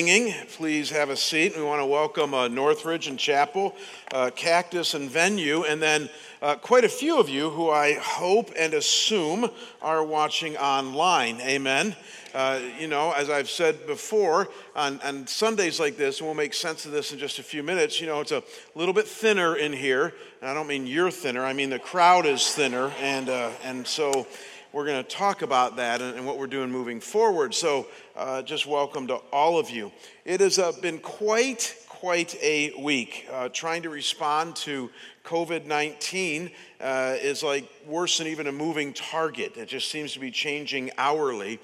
singing. Please have a seat. We want to welcome uh, Northridge and Chapel, uh, Cactus and Venue, and then uh, quite a few of you who I hope and assume are watching online. Amen. Uh, you know, as I've said before, on, on Sundays like this, and we'll make sense of this in just a few minutes, you know, it's a little bit thinner in here. And I don't mean you're thinner, I mean the crowd is thinner. And, uh, and so we're going to talk about that and, and, what we're doing moving forward. So, uh, just welcome to all of you. It has uh, been quite, quite a week. Uh, trying to respond to COVID 19 uh, is like worse than even a moving target, it just seems to be changing hourly.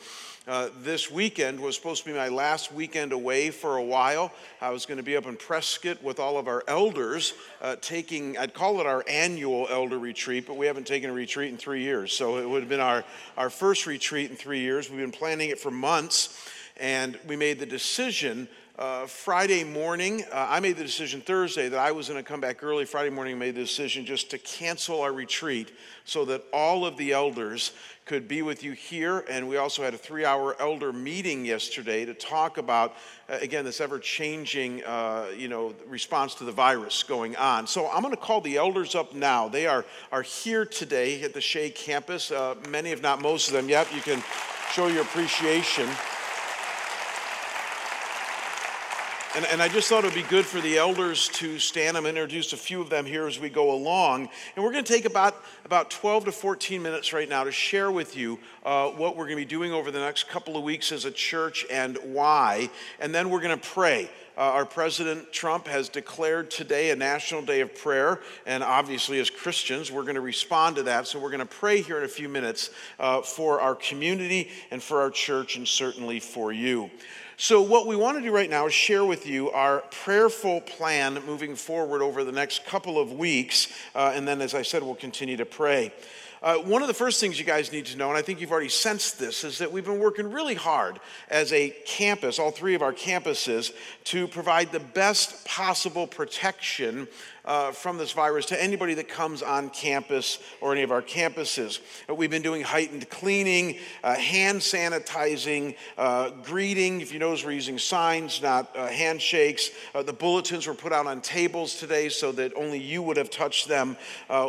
Uh, this weekend was supposed to be my last weekend away for a while. I was going to be up in Prescott with all of our elders, uh, taking, I'd call it our annual elder retreat, but we haven't taken a retreat in three years. So it would have been our, our first retreat in three years. We've been planning it for months, and we made the decision uh, Friday morning, uh, I made the decision Thursday that I was going to come back early. Friday morning, I made the decision just to cancel our retreat so that all of the elders could be with you here. And we also had a three hour elder meeting yesterday to talk about, uh, again, this ever changing, uh, you know, response to the virus going on. So I'm going to call the elders up now. They are, are here today at the Shea campus. Uh, many, if not most of them, yep, you can show your appreciation. And, and, I just thought it would be good for the elders to stand. I'm introduce a few of them here as we go along. And we're going to take about, about 12 to 14 minutes right now to share with you uh, what we're going to be doing over the next couple of weeks as a church and why. And then we're going to pray. Uh, our President Trump has declared today a national day of prayer, and obviously, as Christians, we're going to respond to that. So, we're going to pray here in a few minutes uh, for our community and for our church, and certainly for you. So, what we want to do right now is share with you our prayerful plan moving forward over the next couple of weeks. Uh, and then, as I said, we'll continue to pray. Uh, one of the first things you guys need to know, and I think you've already sensed this, is that we've been working really hard as a campus, all three of our campuses, to provide the best possible protection uh, from this virus to anybody that comes on campus or any of our campuses. Uh, we've been doing heightened cleaning, uh, hand sanitizing, uh, greeting. If you notice, we're using signs, not uh, handshakes. Uh, the bulletins were put out on tables today so that only you would have touched them.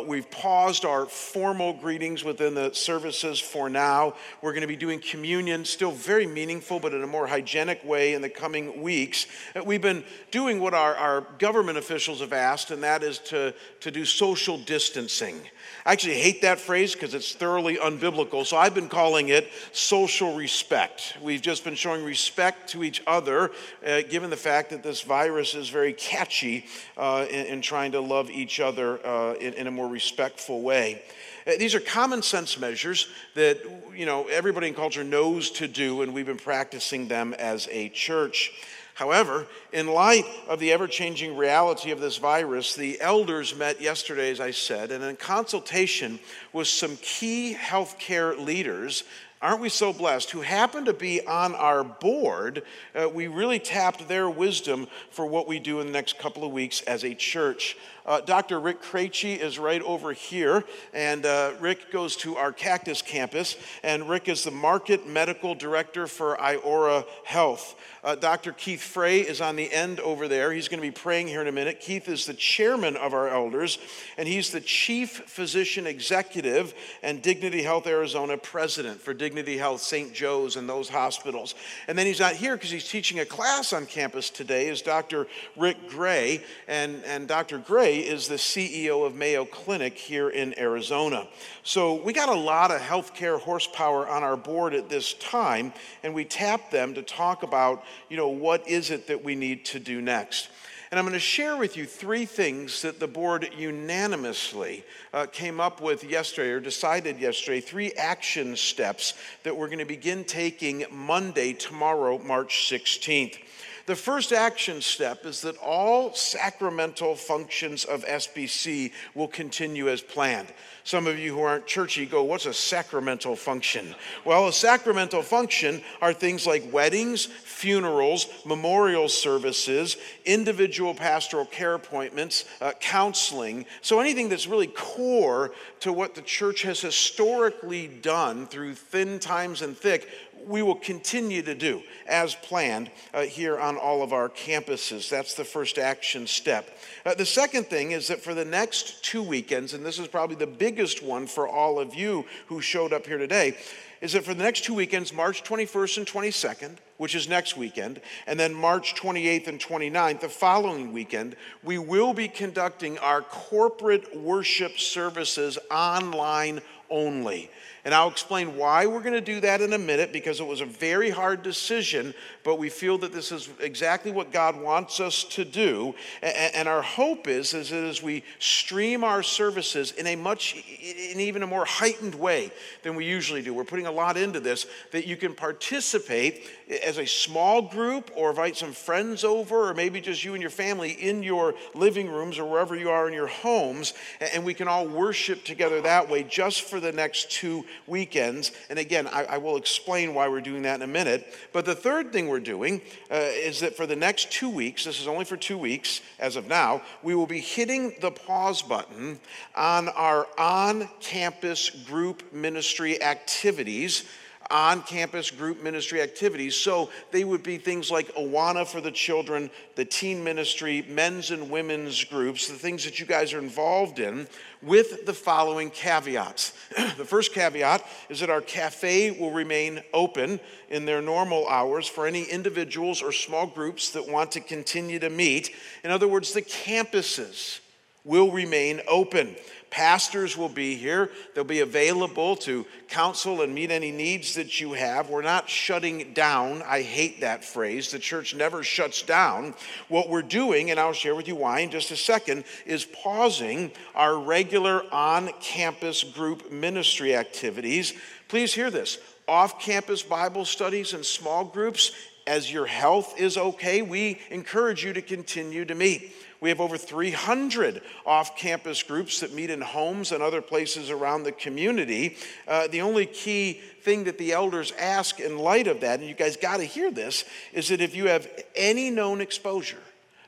we've paused our formal greetings within the services for now. We're going to be doing communion, still very meaningful, but in a more hygienic way in the coming weeks. we've been doing what our, our government officials have asked, and that is to, to do social distancing. I actually hate that phrase because it's thoroughly unbiblical, so I've been calling it social respect. We've just been showing respect to each other, uh, given the fact that this virus is very catchy uh, in, in, trying to love each other uh, in, in a more respectful way. Uh, these are common sense measures that you know everybody in culture knows to do, and we've been practicing them as a church. However, in light of the ever changing reality of this virus, the elders met yesterday, as I said, and in consultation with some key healthcare leaders, aren't we so blessed, who happen to be on our board, uh, we really tapped their wisdom for what we do in the next couple of weeks as a church. Uh, Dr. Rick Krejci is right over here, and uh, Rick goes to our Cactus campus, and Rick is the market medical director for Iora Health. Uh, Dr. Keith Frey is on the end over there. He's going to be praying here in a minute. Keith is the chairman of our elders, and he's the chief physician executive and Dignity Health Arizona president for Dignity Health St. Joe's and those hospitals. And then he's not here because he's teaching a class on campus today, is Dr. Rick Gray. And, and Dr. Gray is the CEO of Mayo Clinic here in Arizona. So we got a lot of healthcare horsepower on our board at this time, and we tapped them to talk about you know, what is it that we need to do next? And I'm going to share with you three things that the board unanimously uh, came up with yesterday or decided yesterday, three action steps that we're going to begin taking Monday, tomorrow, March 16th. The first action step is that all sacramental functions of SBC will continue as planned. Some of you who aren't churchy go, What's a sacramental function? Well, a sacramental function are things like weddings, funerals, memorial services, individual pastoral care appointments, uh, counseling. So anything that's really core to what the church has historically done through thin times and thick we will continue to do as planned uh, here on all of our campuses. That's the first action step. Uh, the second thing is that for the next two weekends, and this is probably the biggest one for all of you who showed up here today, is that for the next two weekends, March 21st and 22nd, which is next weekend, and then March 28th and 29th, the following weekend, we will be conducting our corporate worship services online only. And I'll explain why we're going to do that in a minute because it was a very hard decision, but we feel that this is exactly what God wants us to do. And our hope is, is that as we stream our services in a much, in even a more heightened way than we usually do, we're putting a lot into this, that you can participate as a small group or invite some friends over, or maybe just you and your family in your living rooms or wherever you are in your homes, and we can all worship together that way just for the next two weekends. And again, I, I will explain why we're doing that in a minute. But the third thing we're doing uh, is that for the next two weeks, this is only for two weeks as of now, we will be hitting the pause button on our on campus group ministry activities on campus group ministry activities. So they would be things like Awana for the children, the teen ministry, men's and women's groups, the things that you guys are involved in, with the following caveats. the first caveat is that our cafe will remain open in their normal hours for any individuals or small groups that want to continue to meet. In other words, the campuses will remain open. Pastors will be here. They'll be available to counsel and meet any needs that you have. We're not shutting down. I hate that phrase. The church never shuts down. What we're doing, and I'll share with you why in just a second, is pausing our regular on campus group ministry activities. Please hear this off campus Bible studies and small groups. As your health is okay, we encourage you to continue to meet. We have over 300 off campus groups that meet in homes and other places around the community. Uh, the only key thing that the elders ask in light of that, and you guys got to hear this, is that if you have any known exposure,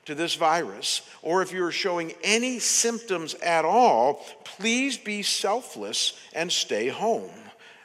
to this virus, or if you're showing any symptoms at all, please be selfless and stay home.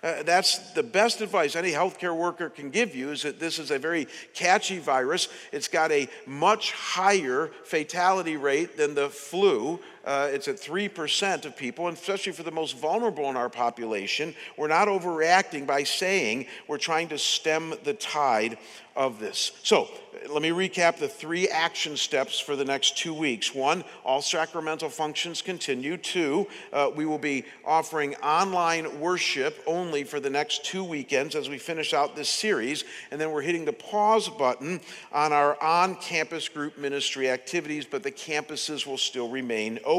Uh, that's the best advice any healthcare worker can give you is that this is a very catchy virus. It's got a much higher fatality rate than the flu. Uh, it's at 3% of people, and especially for the most vulnerable in our population, we're not overreacting by saying we're trying to stem the tide of this. So, let me recap the three action steps for the next two weeks. One, all sacramental functions continue. Two, uh, we will be offering online worship only for the next two weekends as we finish out this series. And then we're hitting the pause button on our on campus group ministry activities, but the campuses will still remain open.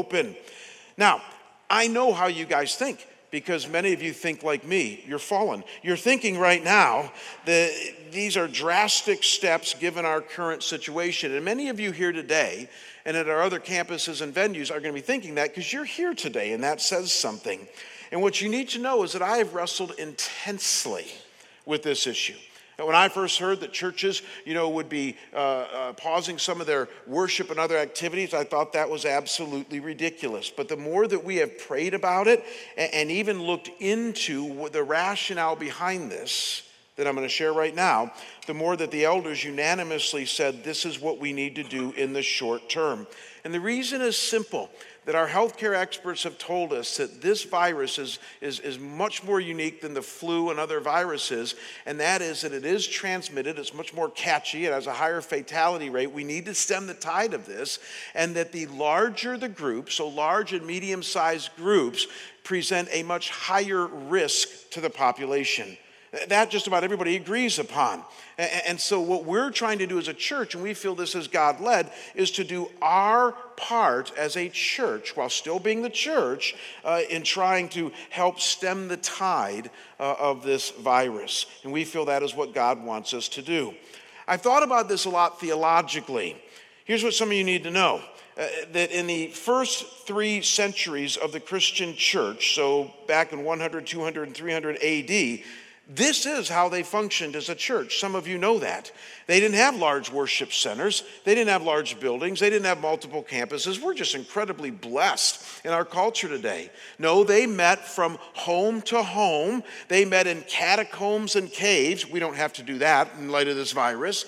Now, I know how you guys think because many of you think like me. You're fallen. You're thinking right now that these are drastic steps given our current situation. And many of you here today and at our other campuses and venues are going to be thinking that because you're here today and that says something. And what you need to know is that I have wrestled intensely with this issue. When I first heard that churches, you know, would be uh, uh, pausing some of their worship and other activities, I thought that was absolutely ridiculous. But the more that we have prayed about it and, and even looked into the rationale behind this, that I'm going to share right now, the more that the elders unanimously said this is what we need to do in the short term. And the reason is simple that our healthcare experts have told us that this virus is, is, is much more unique than the flu and other viruses, and that is that it is transmitted, it's much more catchy, it has a higher fatality rate. We need to stem the tide of this, and that the larger the group, so large and medium sized groups, present a much higher risk to the population. That just about everybody agrees upon. And so, what we're trying to do as a church, and we feel this is God led, is to do our part as a church, while still being the church, uh, in trying to help stem the tide uh, of this virus. And we feel that is what God wants us to do. I've thought about this a lot theologically. Here's what some of you need to know. Uh, that in the first three centuries of the Christian church, so back in 100, 200, and 300 AD, This is how they functioned as a church. Some of you know that. They didn't have large worship centers, they didn't have large buildings, they didn't have multiple campuses. We're just incredibly blessed in our culture today. No, they met from home to home, they met in catacombs and caves. We don't have to do that in light of this virus.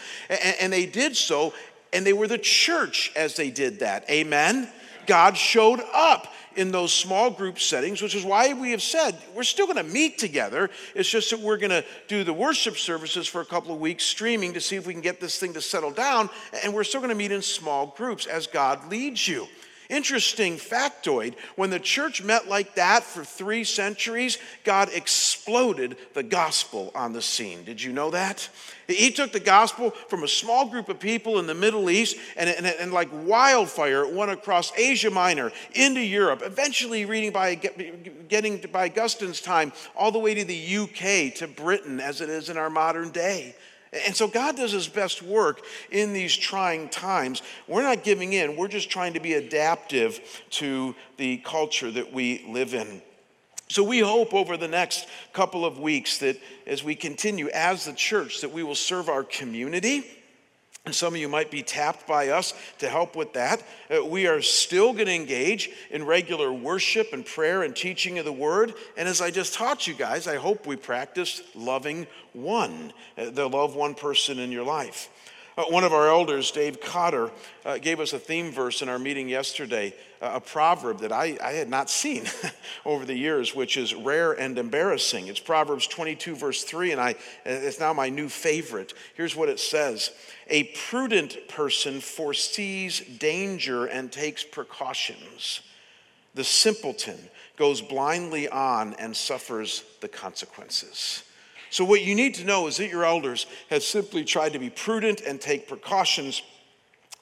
And they did so, and they were the church as they did that. Amen? God showed up in those small group settings, which is why we have said we're still going to meet together. It's just that we're going to do the worship services for a couple of weeks streaming to see if we can get this thing to settle down. And we're still going to meet in small groups as God leads you. Interesting factoid when the church met like that for three centuries, God exploded the gospel on the scene. Did you know that? He took the gospel from a small group of people in the Middle East and, and, and like wildfire, it went across Asia Minor into Europe, eventually reading by, getting by Augustine's time all the way to the UK, to Britain, as it is in our modern day. And so God does his best work in these trying times. We're not giving in, we're just trying to be adaptive to the culture that we live in. So we hope over the next couple of weeks that as we continue as the church that we will serve our community and some of you might be tapped by us to help with that. Uh, we are still going to engage in regular worship and prayer and teaching of the word. And as I just taught you guys, I hope we practice loving one, uh, the love one person in your life. Uh, one of our elders, Dave Cotter, uh, gave us a theme verse in our meeting yesterday, uh, a proverb that I, I had not seen over the years, which is rare and embarrassing. It's Proverbs 22, verse 3, and I, it's now my new favorite. Here's what it says A prudent person foresees danger and takes precautions. The simpleton goes blindly on and suffers the consequences. So, what you need to know is that your elders have simply tried to be prudent and take precautions.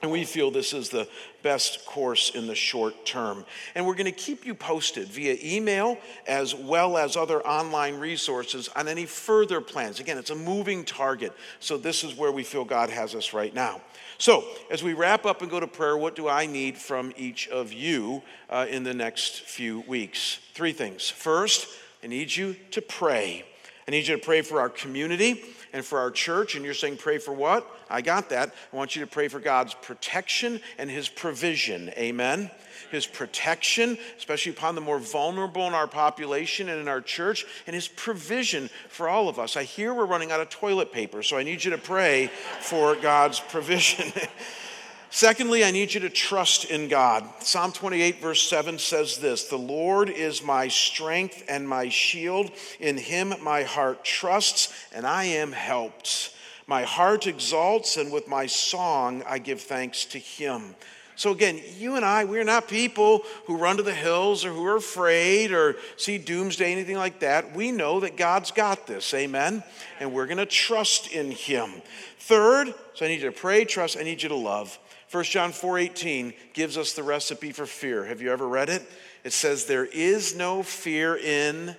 And we feel this is the best course in the short term. And we're going to keep you posted via email as well as other online resources on any further plans. Again, it's a moving target. So, this is where we feel God has us right now. So, as we wrap up and go to prayer, what do I need from each of you uh, in the next few weeks? Three things. First, I need you to pray. I need you to pray for our community and for our church. And you're saying, pray for what? I got that. I want you to pray for God's protection and His provision. Amen. His protection, especially upon the more vulnerable in our population and in our church, and His provision for all of us. I hear we're running out of toilet paper, so I need you to pray for God's provision. Secondly, I need you to trust in God. Psalm 28, verse 7 says this The Lord is my strength and my shield. In him my heart trusts, and I am helped. My heart exalts, and with my song I give thanks to him. So, again, you and I, we're not people who run to the hills or who are afraid or see doomsday, anything like that. We know that God's got this, amen? And we're going to trust in Him. Third, so I need you to pray, trust, I need you to love. 1 John 4:18 gives us the recipe for fear. Have you ever read it? It says there is no fear in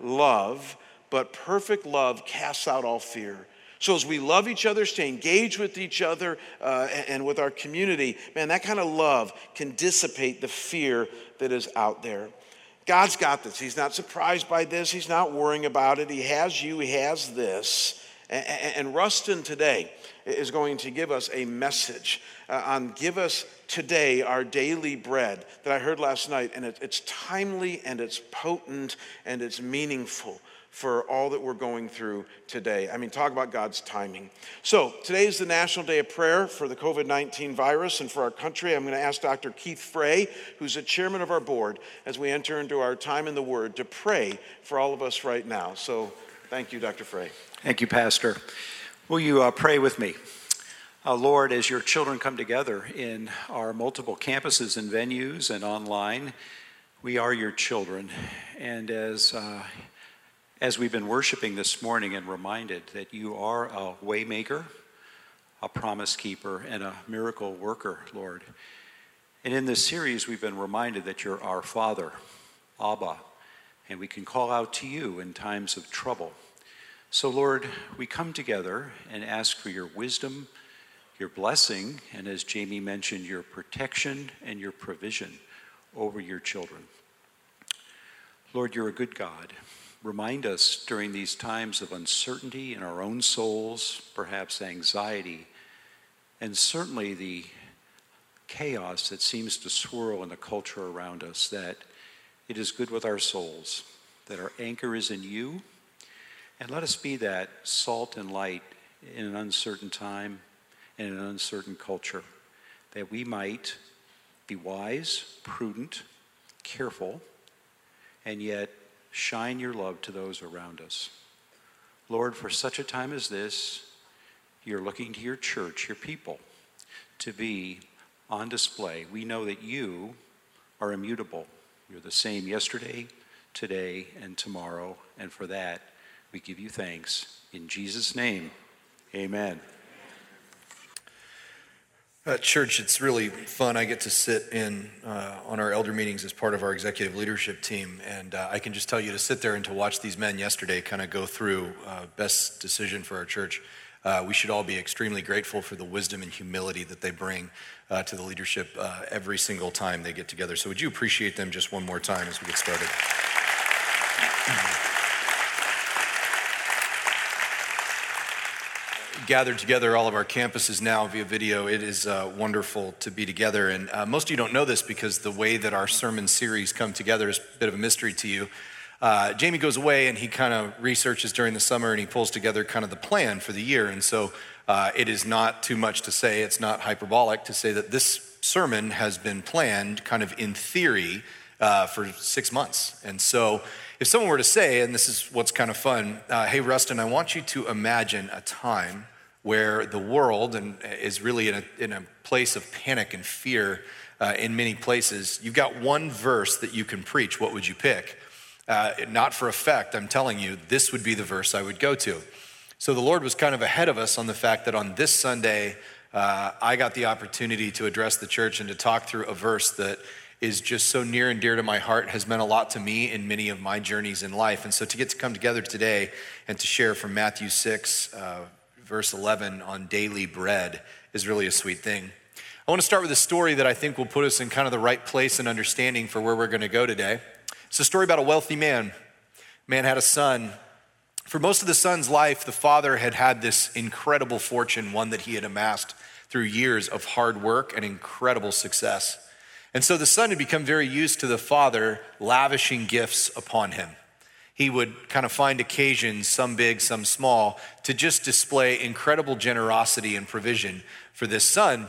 love, but perfect love casts out all fear. So as we love each other, stay engaged with each other uh, and with our community, man, that kind of love can dissipate the fear that is out there. God's got this. He's not surprised by this. He's not worrying about it. He has you. He has this. And Rustin today is going to give us a message uh, on Give Us Today Our Daily Bread that I heard last night. And it, it's timely and it's potent and it's meaningful for all that we're going through today. I mean, talk about God's timing. So, today is the National Day of Prayer for the COVID 19 virus and for our country. I'm going to ask Dr. Keith Frey, who's the chairman of our board, as we enter into our time in the Word, to pray for all of us right now. So, thank you, Dr. Frey. Thank you, Pastor. Will you uh, pray with me? Uh, Lord, as your children come together in our multiple campuses and venues and online, we are your children. And as, uh, as we've been worshiping this morning and reminded that you are a waymaker, a promise keeper, and a miracle worker, Lord. And in this series, we've been reminded that you're our Father, Abba, and we can call out to you in times of trouble. So, Lord, we come together and ask for your wisdom, your blessing, and as Jamie mentioned, your protection and your provision over your children. Lord, you're a good God. remind us during these times of uncertainty in our own souls, perhaps anxiety, and certainly the chaos that seems to swirl in the culture around us, that it is good with our souls, that our anchor is in you. And let us be that salt and light in an uncertain time and an uncertain culture, that we might be wise, prudent, careful, and yet shine your love to those around us. Lord, for such a time as this, you're looking to your church, your people, to be on display. We know that you are immutable. You're the same yesterday, today, and tomorrow. And for that, we give you thanks. In Jesus' name, amen. At church, it's really fun. I get to sit in uh, on our elder meetings as part of our executive leadership team, and uh, I can just tell you to sit there and to watch these men yesterday kind of go through uh, best decision for our church. Uh, we should all be extremely grateful for the wisdom and humility that they bring uh, to the leadership uh, every single time they get together. So, would you appreciate them just one more time as we get started? Gathered together all of our campuses now via video. It is uh, wonderful to be together. And uh, most of you don't know this because the way that our sermon series come together is a bit of a mystery to you. Uh, Jamie goes away and he kind of researches during the summer and he pulls together kind of the plan for the year. And so uh, it is not too much to say, it's not hyperbolic to say that this sermon has been planned kind of in theory uh, for six months. And so if someone were to say, and this is what's kind of fun, uh, hey, Rustin, I want you to imagine a time where the world and is really in a, in a place of panic and fear uh, in many places. You've got one verse that you can preach. What would you pick? Uh, not for effect, I'm telling you, this would be the verse I would go to. So the Lord was kind of ahead of us on the fact that on this Sunday, uh, I got the opportunity to address the church and to talk through a verse that is just so near and dear to my heart, has meant a lot to me in many of my journeys in life. And so to get to come together today and to share from Matthew 6, uh, verse 11 on daily bread is really a sweet thing. I want to start with a story that I think will put us in kind of the right place and understanding for where we're going to go today. It's a story about a wealthy man. Man had a son. For most of the son's life, the father had had this incredible fortune, one that he had amassed through years of hard work and incredible success. And so the son had become very used to the father lavishing gifts upon him. He would kind of find occasions, some big, some small, to just display incredible generosity and provision for this son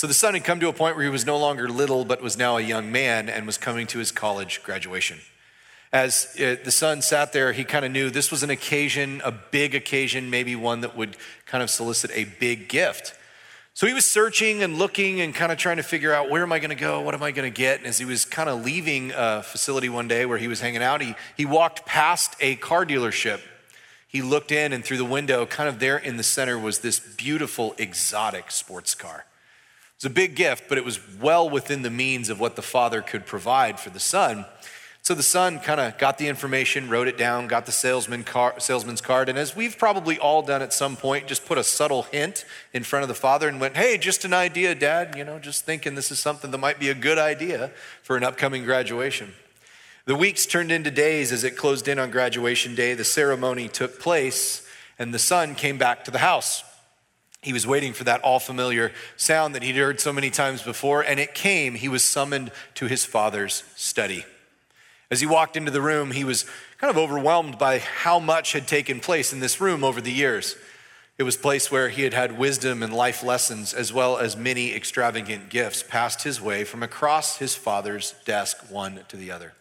so the son had come to a point where he was no longer little, but was now a young man and was coming to his college graduation. As uh, the son sat there, he kind of knew this was an occasion, a big occasion, maybe one that would kind of solicit a big gift. So he was searching and looking and kind of trying to figure out where am I going to go? What am I going to get? And as he was kind of leaving a facility one day where he was hanging out, he, he walked past a car dealership. He looked in, and through the window, kind of there in the center, was this beautiful, exotic sports car. It was a big gift, but it was well within the means of what the father could provide for the son. So the son kind of got the information, wrote it down, got the salesman car, salesman's card, and as we've probably all done at some point, just put a subtle hint in front of the father and went, Hey, just an idea, dad. You know, just thinking this is something that might be a good idea for an upcoming graduation. The weeks turned into days as it closed in on graduation day. The ceremony took place, and the son came back to the house. He was waiting for that all familiar sound that he'd heard so many times before, and it came. He was summoned to his father's study. As he walked into the room, he was kind of overwhelmed by how much had taken place in this room over the years. It was a place where he had had wisdom and life lessons, as well as many extravagant gifts passed his way from across his father's desk, one to the other.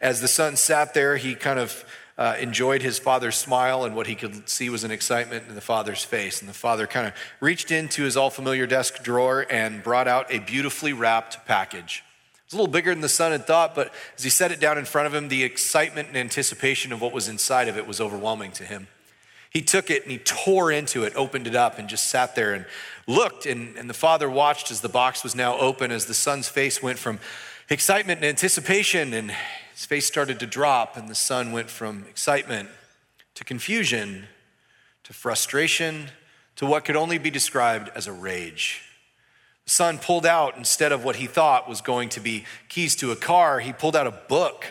As the son sat there, he kind of uh, enjoyed his father's smile, and what he could see was an excitement in the father's face. And the father kind of reached into his all familiar desk drawer and brought out a beautifully wrapped package. A little bigger than the son had thought, but as he set it down in front of him, the excitement and anticipation of what was inside of it was overwhelming to him. He took it and he tore into it, opened it up, and just sat there and looked. And, and the father watched as the box was now open, as the son's face went from excitement and anticipation and his face started to drop, and the son went from excitement to confusion to frustration to what could only be described as a rage. Son pulled out, instead of what he thought was going to be keys to a car, he pulled out a book.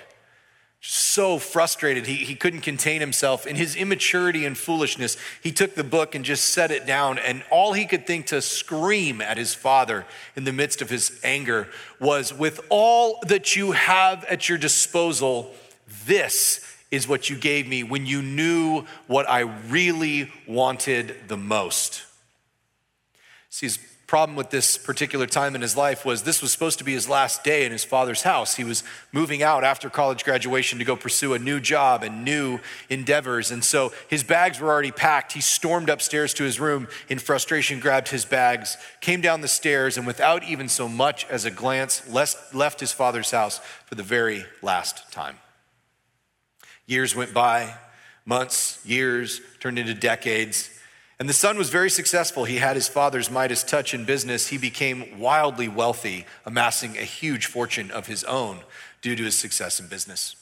so frustrated. He, he couldn't contain himself. In his immaturity and foolishness, he took the book and just set it down. And all he could think to scream at his father in the midst of his anger was, With all that you have at your disposal, this is what you gave me when you knew what I really wanted the most. See, his problem with this particular time in his life was this was supposed to be his last day in his father's house. He was moving out after college graduation to go pursue a new job and new endeavors. And so his bags were already packed. He stormed upstairs to his room in frustration, grabbed his bags, came down the stairs, and without even so much as a glance, left his father's house for the very last time. Years went by, months, years turned into decades. And the son was very successful. He had his father's Midas touch in business. He became wildly wealthy, amassing a huge fortune of his own due to his success in business.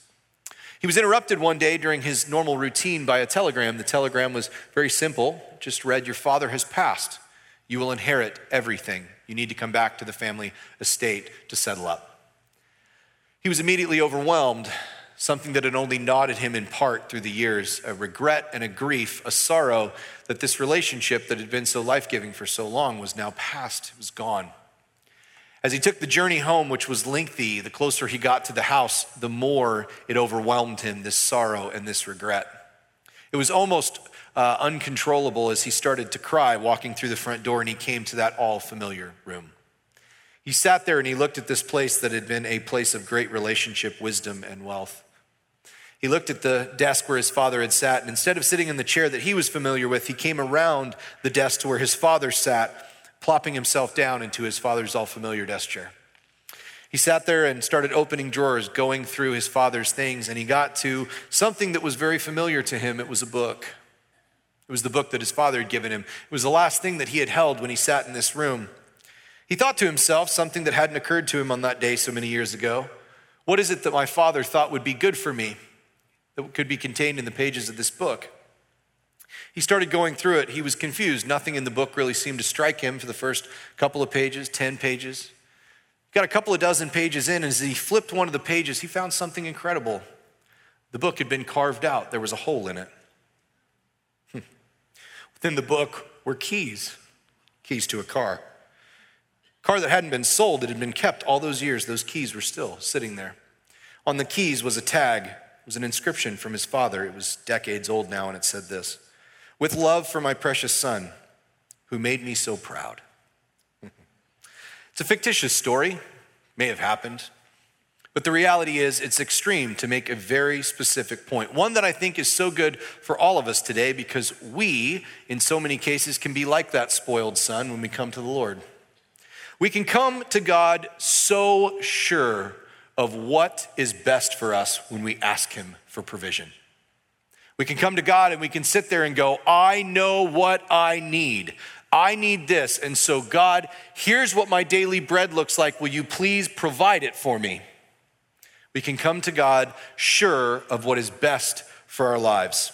He was interrupted one day during his normal routine by a telegram. The telegram was very simple, just read, Your father has passed. You will inherit everything. You need to come back to the family estate to settle up. He was immediately overwhelmed something that had only gnawed at him in part through the years a regret and a grief, a sorrow that this relationship that had been so life giving for so long was now past, it was gone. As he took the journey home, which was lengthy, the closer he got to the house, the more it overwhelmed him this sorrow and this regret. It was almost uh, uncontrollable as he started to cry walking through the front door and he came to that all familiar room. He sat there and he looked at this place that had been a place of great relationship, wisdom, and wealth. He looked at the desk where his father had sat, and instead of sitting in the chair that he was familiar with, he came around the desk to where his father sat, plopping himself down into his father's all familiar desk chair. He sat there and started opening drawers, going through his father's things, and he got to something that was very familiar to him. It was a book. It was the book that his father had given him. It was the last thing that he had held when he sat in this room. He thought to himself something that hadn't occurred to him on that day so many years ago. What is it that my father thought would be good for me? That could be contained in the pages of this book. He started going through it. He was confused. Nothing in the book really seemed to strike him for the first couple of pages, 10 pages. Got a couple of dozen pages in, and as he flipped one of the pages, he found something incredible. The book had been carved out, there was a hole in it. Hmm. Within the book were keys, keys to a car. A Car that hadn't been sold, it had been kept all those years. Those keys were still sitting there. On the keys was a tag it was an inscription from his father. It was decades old now, and it said this With love for my precious son, who made me so proud. it's a fictitious story, may have happened, but the reality is it's extreme to make a very specific point. One that I think is so good for all of us today because we, in so many cases, can be like that spoiled son when we come to the Lord. We can come to God so sure of what is best for us when we ask Him for provision. We can come to God and we can sit there and go, I know what I need. I need this. And so, God, here's what my daily bread looks like. Will you please provide it for me? We can come to God sure of what is best for our lives.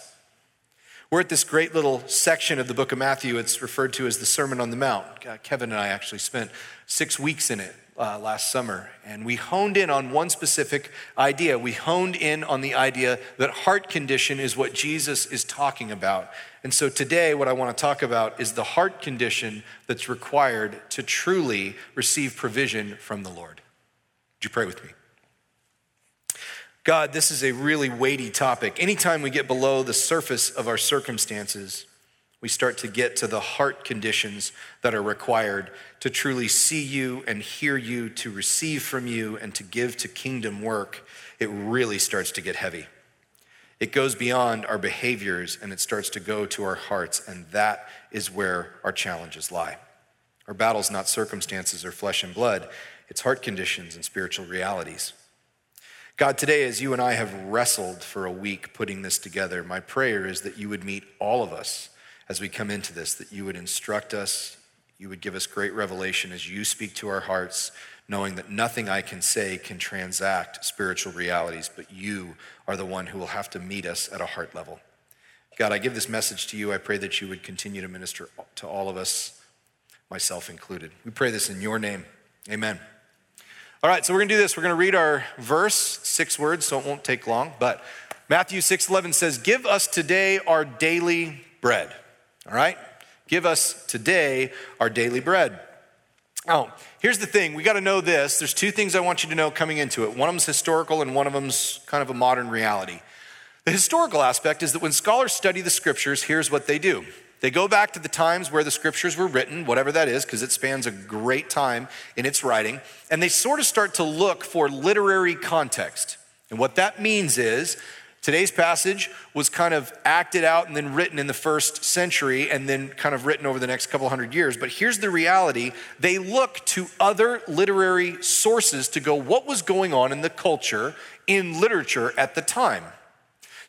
We're at this great little section of the book of Matthew. It's referred to as the Sermon on the Mount. Uh, Kevin and I actually spent six weeks in it uh, last summer, and we honed in on one specific idea. We honed in on the idea that heart condition is what Jesus is talking about. And so today, what I want to talk about is the heart condition that's required to truly receive provision from the Lord. Would you pray with me? God, this is a really weighty topic. Anytime we get below the surface of our circumstances, we start to get to the heart conditions that are required to truly see you and hear you, to receive from you, and to give to kingdom work. It really starts to get heavy. It goes beyond our behaviors and it starts to go to our hearts, and that is where our challenges lie. Our battle's not circumstances or flesh and blood, it's heart conditions and spiritual realities. God, today, as you and I have wrestled for a week putting this together, my prayer is that you would meet all of us as we come into this, that you would instruct us, you would give us great revelation as you speak to our hearts, knowing that nothing I can say can transact spiritual realities, but you are the one who will have to meet us at a heart level. God, I give this message to you. I pray that you would continue to minister to all of us, myself included. We pray this in your name. Amen. All right, so we're going to do this. We're going to read our verse, six words, so it won't take long. But Matthew 6:11 says, "Give us today our daily bread." All right? Give us today our daily bread. Now, here's the thing. We got to know this. There's two things I want you to know coming into it. One of them's historical and one of them's kind of a modern reality. The historical aspect is that when scholars study the scriptures, here's what they do. They go back to the times where the scriptures were written, whatever that is, because it spans a great time in its writing, and they sort of start to look for literary context. And what that means is today's passage was kind of acted out and then written in the first century and then kind of written over the next couple hundred years. But here's the reality they look to other literary sources to go, what was going on in the culture, in literature at the time?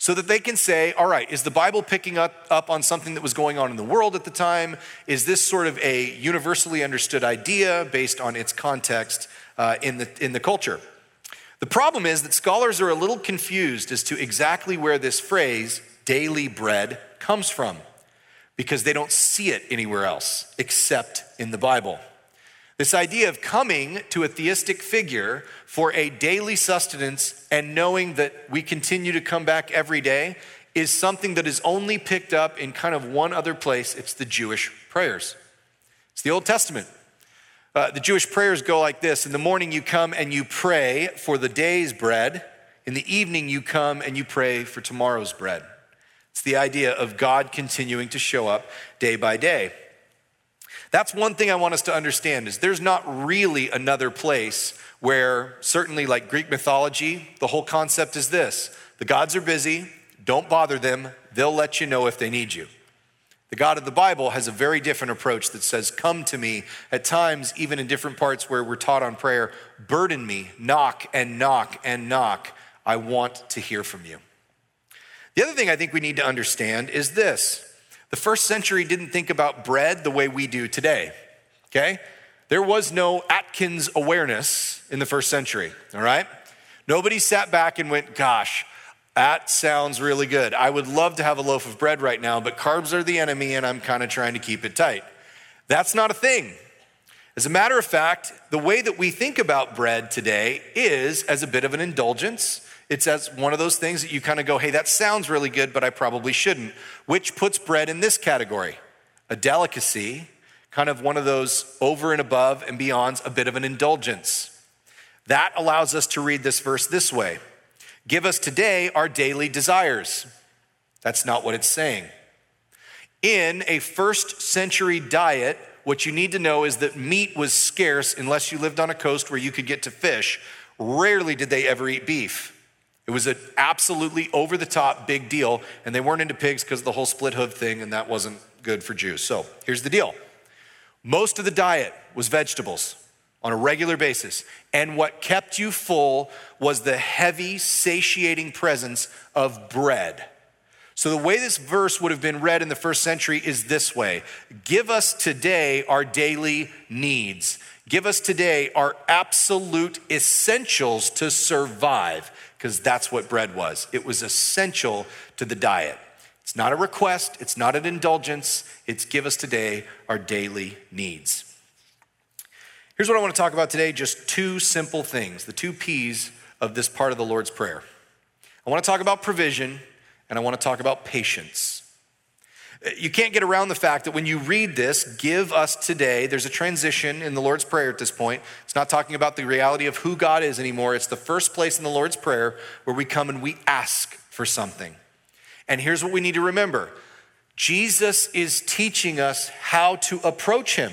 so that they can say, all right, is the Bible picking up, up on something that was going on in the world at the time? Is this sort of a universally understood idea based on its context uh, in, the, in the culture? The problem is that scholars are a little confused as to exactly where this phrase, daily bread, comes from, because they don't see it anywhere else except in the Bible. This idea of coming to a theistic figure for a daily sustenance and knowing that we continue to come back every day is something that is only picked up in kind of one other place. It's the Jewish prayers, it's the Old Testament. Uh, the Jewish prayers go like this In the morning, you come and you pray for the day's bread. In the evening, you come and you pray for tomorrow's bread. It's the idea of God continuing to show up day by day. That's one thing I want us to understand is there's not really another place where certainly like Greek mythology, the whole concept is this. The gods are busy, don't bother them, they'll let you know if they need you. The God of the Bible has a very different approach that says, Come to me. At times, even in different parts where we're taught on prayer, burden me, knock and knock and knock. I want to hear from you. The other thing I think we need to understand is this the first century didn't think about bread the way we do today, okay? There was no Atkins awareness in the first century, all right? Nobody sat back and went, gosh, that sounds really good. I would love to have a loaf of bread right now, but carbs are the enemy and I'm kind of trying to keep it tight. That's not a thing. As a matter of fact, the way that we think about bread today is as a bit of an indulgence it's as one of those things that you kind of go, hey, that sounds really good, but I probably shouldn't, which puts bread in this category a delicacy, kind of one of those over and above and beyond, a bit of an indulgence. That allows us to read this verse this way Give us today our daily desires. That's not what it's saying. In a first century diet, what you need to know is that meat was scarce unless you lived on a coast where you could get to fish. Rarely did they ever eat beef. It was an absolutely over the top big deal, and they weren't into pigs because of the whole split hoof thing, and that wasn't good for Jews. So here's the deal most of the diet was vegetables on a regular basis, and what kept you full was the heavy, satiating presence of bread. So, the way this verse would have been read in the first century is this way Give us today our daily needs. Give us today our absolute essentials to survive because that's what bread was. It was essential to the diet. It's not a request, it's not an indulgence, it's give us today our daily needs. Here's what I want to talk about today just two simple things, the two P's of this part of the Lord's Prayer. I want to talk about provision and I want to talk about patience. You can't get around the fact that when you read this, give us today, there's a transition in the Lord's Prayer at this point. It's not talking about the reality of who God is anymore. It's the first place in the Lord's Prayer where we come and we ask for something. And here's what we need to remember Jesus is teaching us how to approach Him.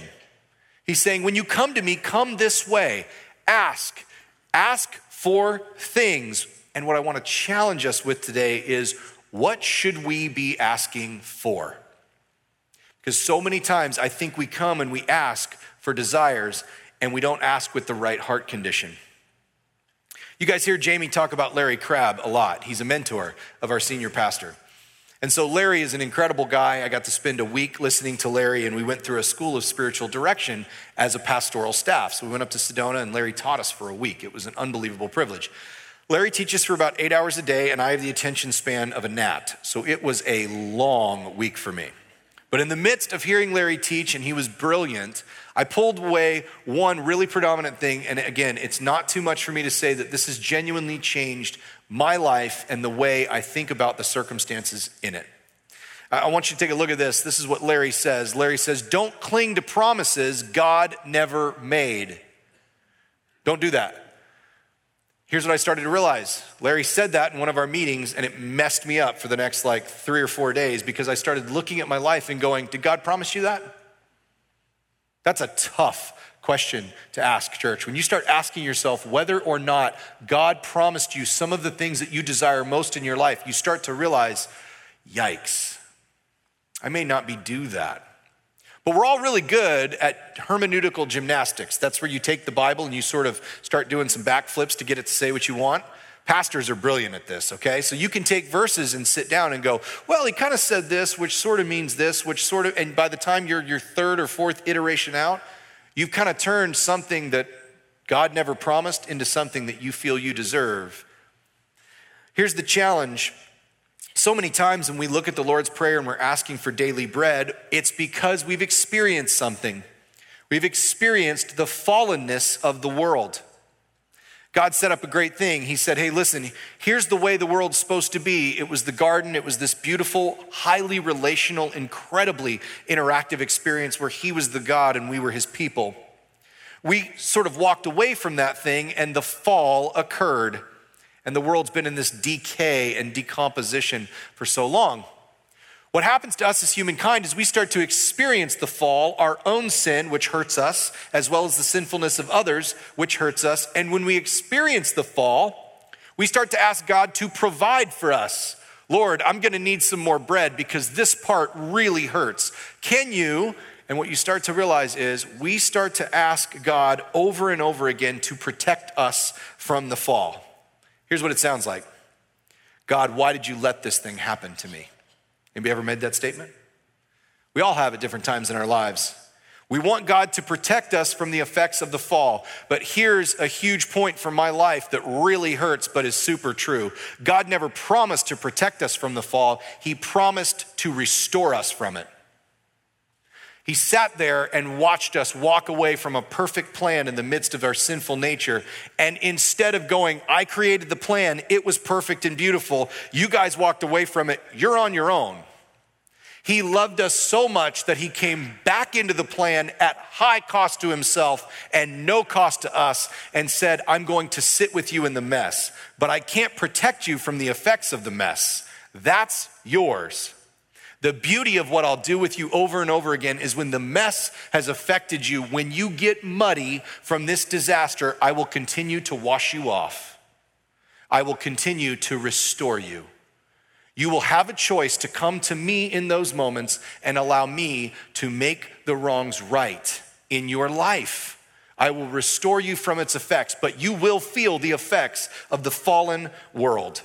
He's saying, when you come to me, come this way. Ask. Ask for things. And what I want to challenge us with today is what should we be asking for? Because so many times I think we come and we ask for desires and we don't ask with the right heart condition. You guys hear Jamie talk about Larry Crabb a lot. He's a mentor of our senior pastor. And so Larry is an incredible guy. I got to spend a week listening to Larry, and we went through a school of spiritual direction as a pastoral staff. So we went up to Sedona, and Larry taught us for a week. It was an unbelievable privilege. Larry teaches for about eight hours a day, and I have the attention span of a gnat. So it was a long week for me. But in the midst of hearing Larry teach, and he was brilliant, I pulled away one really predominant thing. And again, it's not too much for me to say that this has genuinely changed my life and the way I think about the circumstances in it. I want you to take a look at this. This is what Larry says. Larry says, Don't cling to promises God never made. Don't do that. Here's what I started to realize. Larry said that in one of our meetings, and it messed me up for the next like three or four days because I started looking at my life and going, Did God promise you that? That's a tough question to ask, church. When you start asking yourself whether or not God promised you some of the things that you desire most in your life, you start to realize, yikes, I may not be do that. But we're all really good at hermeneutical gymnastics. That's where you take the Bible and you sort of start doing some backflips to get it to say what you want. Pastors are brilliant at this, okay? So you can take verses and sit down and go, well, he kind of said this, which sort of means this, which sort of, and by the time you're your third or fourth iteration out, you've kind of turned something that God never promised into something that you feel you deserve. Here's the challenge so many times when we look at the Lord's Prayer and we're asking for daily bread, it's because we've experienced something. We've experienced the fallenness of the world. God set up a great thing. He said, Hey, listen, here's the way the world's supposed to be. It was the garden, it was this beautiful, highly relational, incredibly interactive experience where He was the God and we were His people. We sort of walked away from that thing and the fall occurred and the world's been in this decay and decomposition for so long. What happens to us as humankind is we start to experience the fall, our own sin, which hurts us, as well as the sinfulness of others, which hurts us. And when we experience the fall, we start to ask God to provide for us. Lord, I'm going to need some more bread because this part really hurts. Can you? And what you start to realize is we start to ask God over and over again to protect us from the fall. Here's what it sounds like God, why did you let this thing happen to me? Anybody ever made that statement? We all have at different times in our lives. We want God to protect us from the effects of the fall. But here's a huge point from my life that really hurts, but is super true. God never promised to protect us from the fall, He promised to restore us from it. He sat there and watched us walk away from a perfect plan in the midst of our sinful nature. And instead of going, I created the plan, it was perfect and beautiful, you guys walked away from it, you're on your own. He loved us so much that he came back into the plan at high cost to himself and no cost to us and said, I'm going to sit with you in the mess, but I can't protect you from the effects of the mess. That's yours. The beauty of what I'll do with you over and over again is when the mess has affected you, when you get muddy from this disaster, I will continue to wash you off. I will continue to restore you. You will have a choice to come to me in those moments and allow me to make the wrongs right in your life. I will restore you from its effects, but you will feel the effects of the fallen world.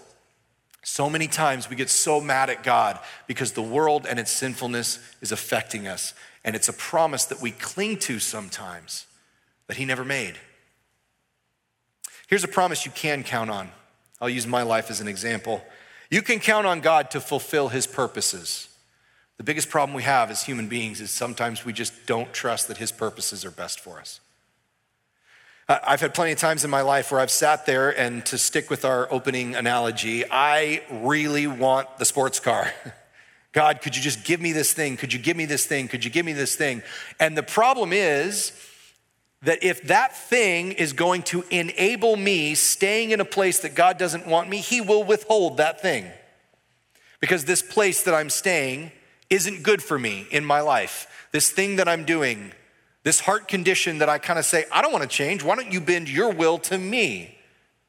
So many times we get so mad at God because the world and its sinfulness is affecting us. And it's a promise that we cling to sometimes that He never made. Here's a promise you can count on. I'll use my life as an example. You can count on God to fulfill His purposes. The biggest problem we have as human beings is sometimes we just don't trust that His purposes are best for us. I've had plenty of times in my life where I've sat there, and to stick with our opening analogy, I really want the sports car. God, could you just give me this thing? Could you give me this thing? Could you give me this thing? And the problem is that if that thing is going to enable me staying in a place that God doesn't want me, He will withhold that thing. Because this place that I'm staying isn't good for me in my life. This thing that I'm doing this heart condition that I kind of say, I don't want to change. Why don't you bend your will to me?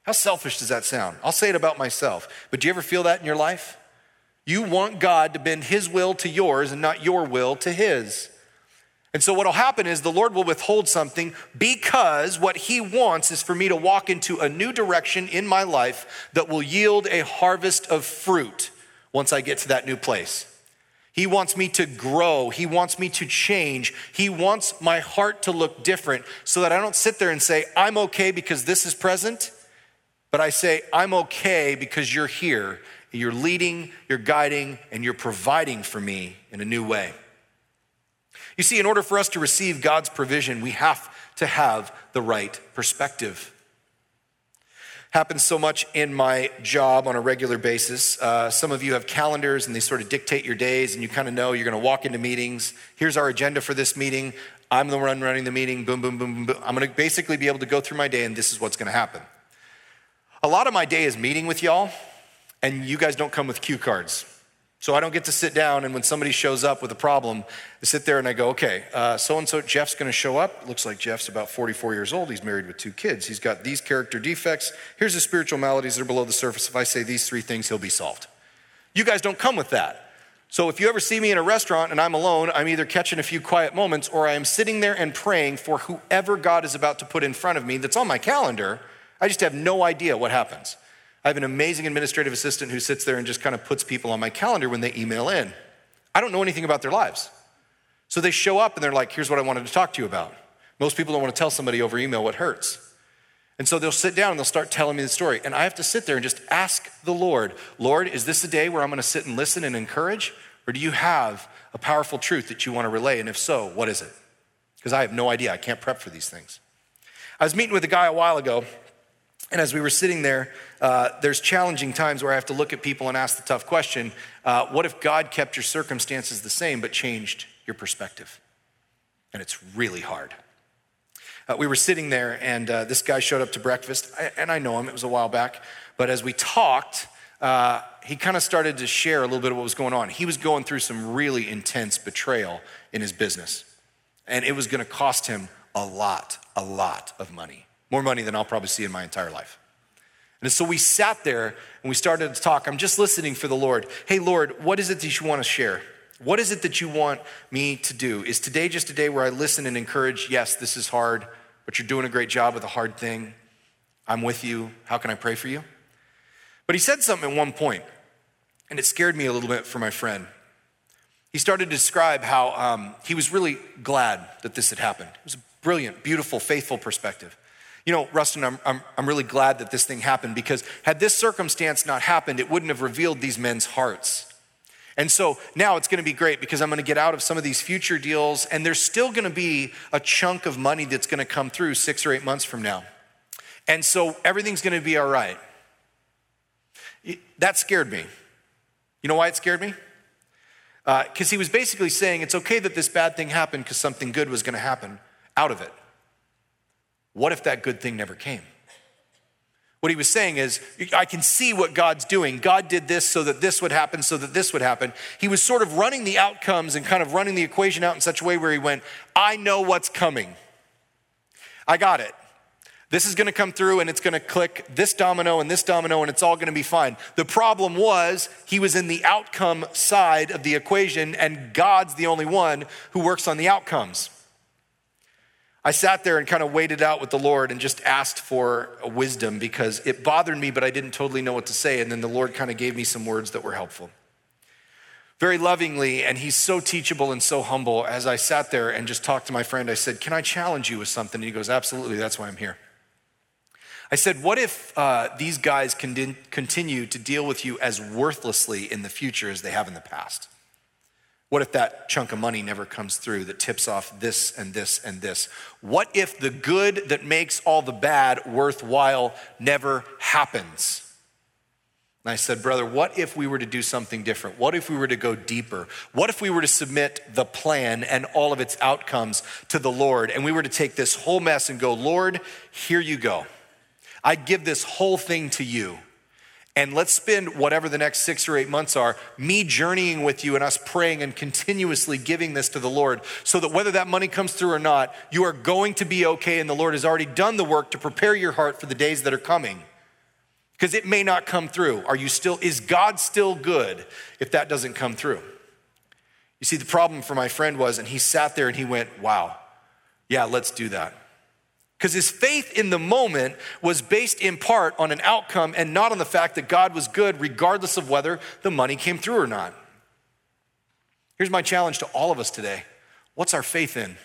How selfish does that sound? I'll say it about myself. But do you ever feel that in your life? You want God to bend his will to yours and not your will to his. And so, what will happen is the Lord will withhold something because what He wants is for me to walk into a new direction in my life that will yield a harvest of fruit once I get to that new place. He wants me to grow. He wants me to change. He wants my heart to look different so that I don't sit there and say, I'm okay because this is present, but I say, I'm okay because you're here. You're leading, you're guiding, and you're providing for me in a new way. You see, in order for us to receive God's provision, we have to have the right perspective happens so much in my job on a regular basis. Uh, some of you have calendars and they sort of dictate your days, and you kind of know you're going to walk into meetings. Here's our agenda for this meeting. I'm the one running the meeting. Boom, boom, boom, boom, boom. I'm going to basically be able to go through my day, and this is what's going to happen. A lot of my day is meeting with y'all, and you guys don't come with cue cards. So I don't get to sit down and when somebody shows up with a problem, I sit there and I go, okay, so and so Jeff's going to show up. Looks like Jeff's about 44 years old. He's married with two kids. He's got these character defects. Here's the spiritual maladies that are below the surface. If I say these three things, he'll be solved. You guys don't come with that. So if you ever see me in a restaurant and I'm alone, I'm either catching a few quiet moments or I am sitting there and praying for whoever God is about to put in front of me that's on my calendar. I just have no idea what happens. I have an amazing administrative assistant who sits there and just kind of puts people on my calendar when they email in. I don't know anything about their lives. So they show up and they're like, here's what I wanted to talk to you about. Most people don't want to tell somebody over email what hurts. And so they'll sit down and they'll start telling me the story. And I have to sit there and just ask the Lord, Lord, is this a day where I'm going to sit and listen and encourage? Or do you have a powerful truth that you want to relay? And if so, what is it? Because I have no idea. I can't prep for these things. I was meeting with a guy a while ago and as we were sitting there, uh, there's challenging times where I have to look at people and ask the tough question uh, what if God kept your circumstances the same but changed your perspective? And it's really hard. Uh, we were sitting there, and uh, this guy showed up to breakfast, and I know him, it was a while back. But as we talked, uh, he kind of started to share a little bit of what was going on. He was going through some really intense betrayal in his business, and it was going to cost him a lot, a lot of money more money than I'll probably see in my entire life. And so we sat there and we started to talk. I'm just listening for the Lord. Hey, Lord, what is it that you want to share? What is it that you want me to do? Is today just a day where I listen and encourage? Yes, this is hard, but you're doing a great job with a hard thing. I'm with you. How can I pray for you? But he said something at one point, and it scared me a little bit for my friend. He started to describe how um, he was really glad that this had happened. It was a brilliant, beautiful, faithful perspective. You know, Rustin, I'm, I'm, I'm really glad that this thing happened because had this circumstance not happened, it wouldn't have revealed these men's hearts. And so now it's going to be great because I'm going to get out of some of these future deals, and there's still going to be a chunk of money that's going to come through six or eight months from now. And so everything's going to be all right. That scared me. You know why it scared me? Because uh, he was basically saying it's okay that this bad thing happened because something good was going to happen out of it. What if that good thing never came? What he was saying is, I can see what God's doing. God did this so that this would happen, so that this would happen. He was sort of running the outcomes and kind of running the equation out in such a way where he went, I know what's coming. I got it. This is going to come through and it's going to click this domino and this domino and it's all going to be fine. The problem was he was in the outcome side of the equation and God's the only one who works on the outcomes. I sat there and kind of waited out with the Lord and just asked for wisdom because it bothered me, but I didn't totally know what to say. And then the Lord kind of gave me some words that were helpful. Very lovingly, and he's so teachable and so humble. As I sat there and just talked to my friend, I said, Can I challenge you with something? And he goes, Absolutely, that's why I'm here. I said, What if uh, these guys continue to deal with you as worthlessly in the future as they have in the past? What if that chunk of money never comes through that tips off this and this and this? What if the good that makes all the bad worthwhile never happens? And I said, Brother, what if we were to do something different? What if we were to go deeper? What if we were to submit the plan and all of its outcomes to the Lord and we were to take this whole mess and go, Lord, here you go. I give this whole thing to you. And let's spend whatever the next six or eight months are, me journeying with you and us praying and continuously giving this to the Lord so that whether that money comes through or not, you are going to be okay. And the Lord has already done the work to prepare your heart for the days that are coming. Because it may not come through. Are you still, is God still good if that doesn't come through? You see, the problem for my friend was, and he sat there and he went, wow, yeah, let's do that. Because his faith in the moment was based in part on an outcome and not on the fact that God was good, regardless of whether the money came through or not. Here's my challenge to all of us today What's our faith in?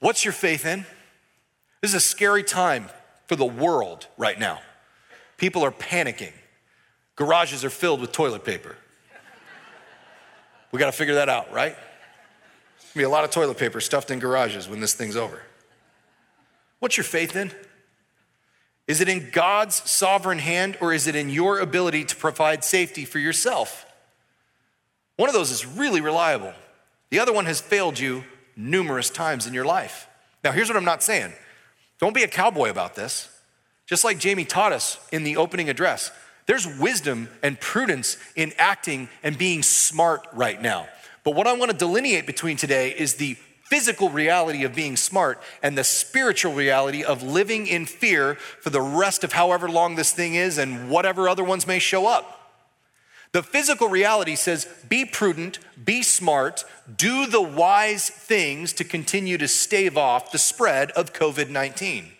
What's your faith in? This is a scary time for the world right now. People are panicking, garages are filled with toilet paper. We got to figure that out, right? be a lot of toilet paper stuffed in garages when this thing's over. What's your faith in? Is it in God's sovereign hand or is it in your ability to provide safety for yourself? One of those is really reliable. The other one has failed you numerous times in your life. Now, here's what I'm not saying don't be a cowboy about this. Just like Jamie taught us in the opening address, there's wisdom and prudence in acting and being smart right now. But what I want to delineate between today is the physical reality of being smart and the spiritual reality of living in fear for the rest of however long this thing is and whatever other ones may show up. The physical reality says be prudent, be smart, do the wise things to continue to stave off the spread of COVID 19.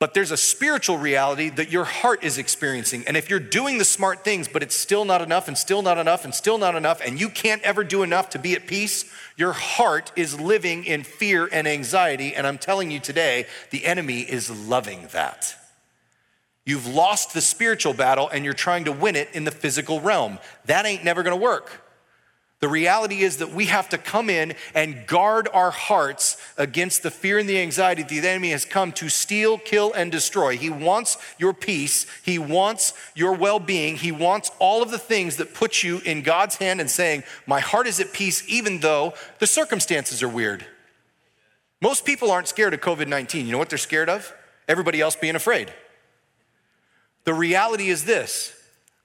But there's a spiritual reality that your heart is experiencing. And if you're doing the smart things, but it's still not enough, and still not enough, and still not enough, and you can't ever do enough to be at peace, your heart is living in fear and anxiety. And I'm telling you today, the enemy is loving that. You've lost the spiritual battle and you're trying to win it in the physical realm. That ain't never gonna work. The reality is that we have to come in and guard our hearts against the fear and the anxiety that the enemy has come to steal, kill, and destroy. He wants your peace. He wants your well being. He wants all of the things that put you in God's hand and saying, My heart is at peace, even though the circumstances are weird. Most people aren't scared of COVID 19. You know what they're scared of? Everybody else being afraid. The reality is this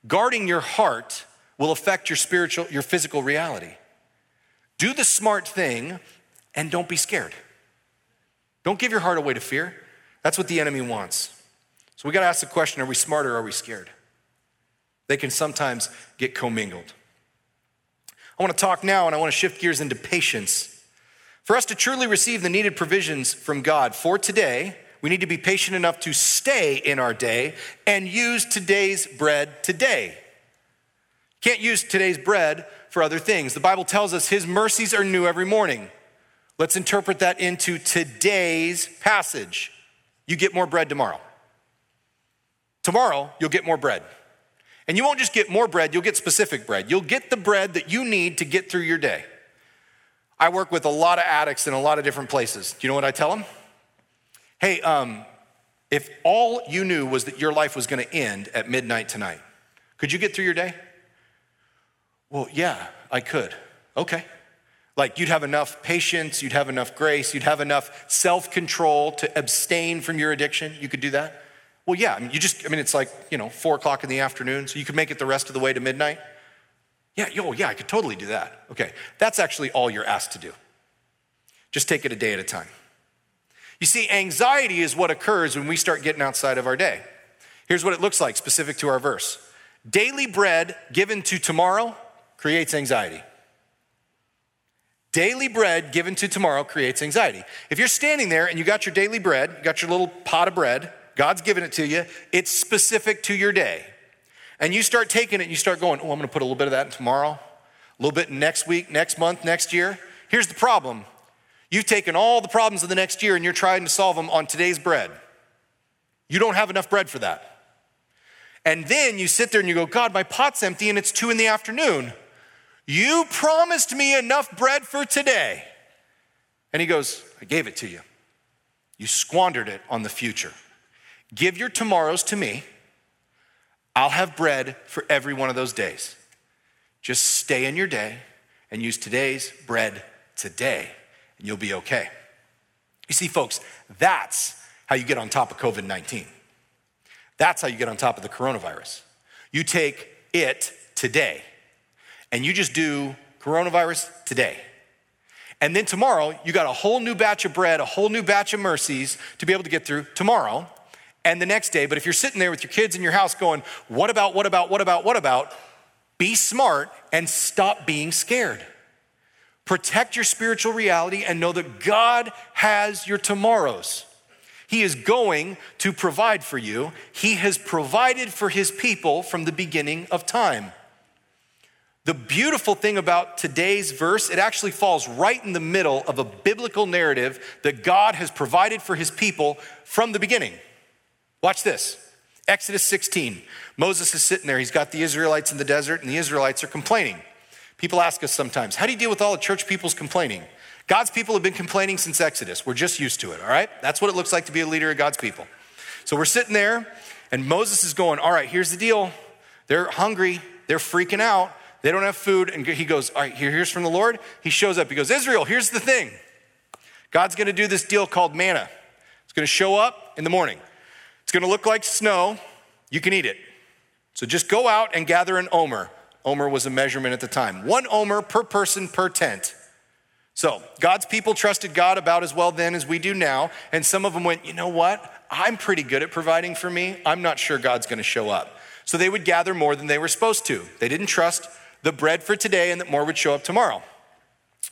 guarding your heart will affect your spiritual, your physical reality. Do the smart thing and don't be scared. Don't give your heart away to fear. That's what the enemy wants. So we got to ask the question are we smart or are we scared? They can sometimes get commingled. I want to talk now and I want to shift gears into patience. For us to truly receive the needed provisions from God for today, we need to be patient enough to stay in our day and use today's bread today. Can't use today's bread for other things. The Bible tells us his mercies are new every morning. Let's interpret that into today's passage. You get more bread tomorrow. Tomorrow, you'll get more bread. And you won't just get more bread, you'll get specific bread. You'll get the bread that you need to get through your day. I work with a lot of addicts in a lot of different places. Do you know what I tell them? Hey, um, if all you knew was that your life was gonna end at midnight tonight, could you get through your day? Well, yeah, I could. Okay. Like you'd have enough patience, you'd have enough grace, you'd have enough self control to abstain from your addiction. You could do that. Well, yeah, I mean, you just, I mean, it's like, you know, four o'clock in the afternoon, so you could make it the rest of the way to midnight. Yeah, yo, yeah, I could totally do that. Okay, that's actually all you're asked to do. Just take it a day at a time. You see, anxiety is what occurs when we start getting outside of our day. Here's what it looks like specific to our verse daily bread given to tomorrow creates anxiety. Daily bread given to tomorrow creates anxiety. If you're standing there and you got your daily bread, you got your little pot of bread, God's given it to you, it's specific to your day. And you start taking it and you start going, oh, I'm gonna put a little bit of that in tomorrow, a little bit next week, next month, next year. Here's the problem you've taken all the problems of the next year and you're trying to solve them on today's bread. You don't have enough bread for that. And then you sit there and you go, God, my pot's empty and it's two in the afternoon. You promised me enough bread for today. And he goes, I gave it to you. You squandered it on the future. Give your tomorrows to me. I'll have bread for every one of those days. Just stay in your day and use today's bread today, and you'll be okay. You see, folks, that's how you get on top of COVID 19. That's how you get on top of the coronavirus. You take it today and you just do coronavirus today. And then tomorrow, you got a whole new batch of bread, a whole new batch of mercies to be able to get through tomorrow and the next day. But if you're sitting there with your kids in your house going, what about, what about, what about, what about? Be smart and stop being scared. Protect your spiritual reality and know that God has your tomorrows. He is going to provide for you. He has provided for his people from the beginning of time. The beautiful thing about today's verse, it actually falls right in the middle of a biblical narrative that God has provided for his people from the beginning. Watch this Exodus 16. Moses is sitting there, he's got the Israelites in the desert, and the Israelites are complaining People ask us sometimes, how do you deal with all the church people's complaining? God's people have been complaining since Exodus. We're just used to it, all right? That's what it looks like to be a leader of God's people. So we're sitting there, and Moses is going, All right, here's the deal. They're hungry, they're freaking out, they don't have food. And he goes, All right, here's from the Lord. He shows up, he goes, Israel, here's the thing God's gonna do this deal called manna. It's gonna show up in the morning, it's gonna look like snow. You can eat it. So just go out and gather an omer. Omer was a measurement at the time. One omer per person per tent. So God's people trusted God about as well then as we do now. And some of them went, you know what? I'm pretty good at providing for me. I'm not sure God's going to show up. So they would gather more than they were supposed to. They didn't trust the bread for today and that more would show up tomorrow.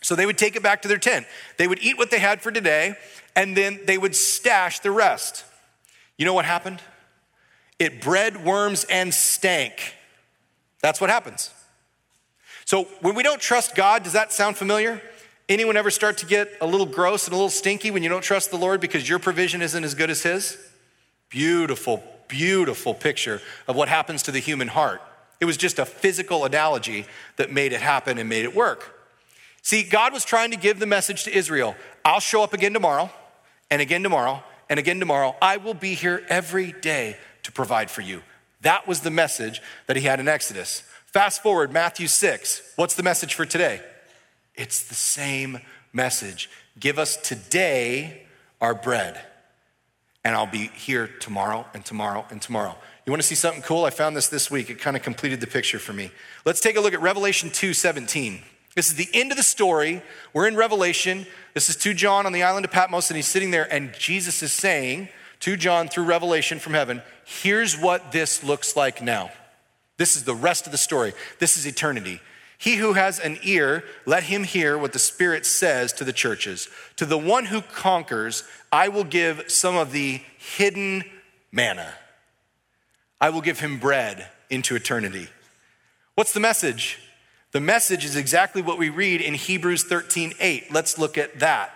So they would take it back to their tent. They would eat what they had for today and then they would stash the rest. You know what happened? It bred worms and stank. That's what happens. So when we don't trust God, does that sound familiar? Anyone ever start to get a little gross and a little stinky when you don't trust the Lord because your provision isn't as good as His? Beautiful, beautiful picture of what happens to the human heart. It was just a physical analogy that made it happen and made it work. See, God was trying to give the message to Israel I'll show up again tomorrow, and again tomorrow, and again tomorrow. I will be here every day to provide for you. That was the message that he had in Exodus. Fast forward, Matthew 6. What's the message for today? It's the same message. Give us today our bread, and I'll be here tomorrow and tomorrow and tomorrow. You want to see something cool? I found this this week. It kind of completed the picture for me. Let's take a look at Revelation 2 17. This is the end of the story. We're in Revelation. This is to John on the island of Patmos, and he's sitting there, and Jesus is saying to John through Revelation from heaven, Here's what this looks like now. This is the rest of the story. This is eternity. He who has an ear, let him hear what the Spirit says to the churches. To the one who conquers, I will give some of the hidden manna. I will give him bread into eternity. What's the message? The message is exactly what we read in Hebrews 13 8. Let's look at that.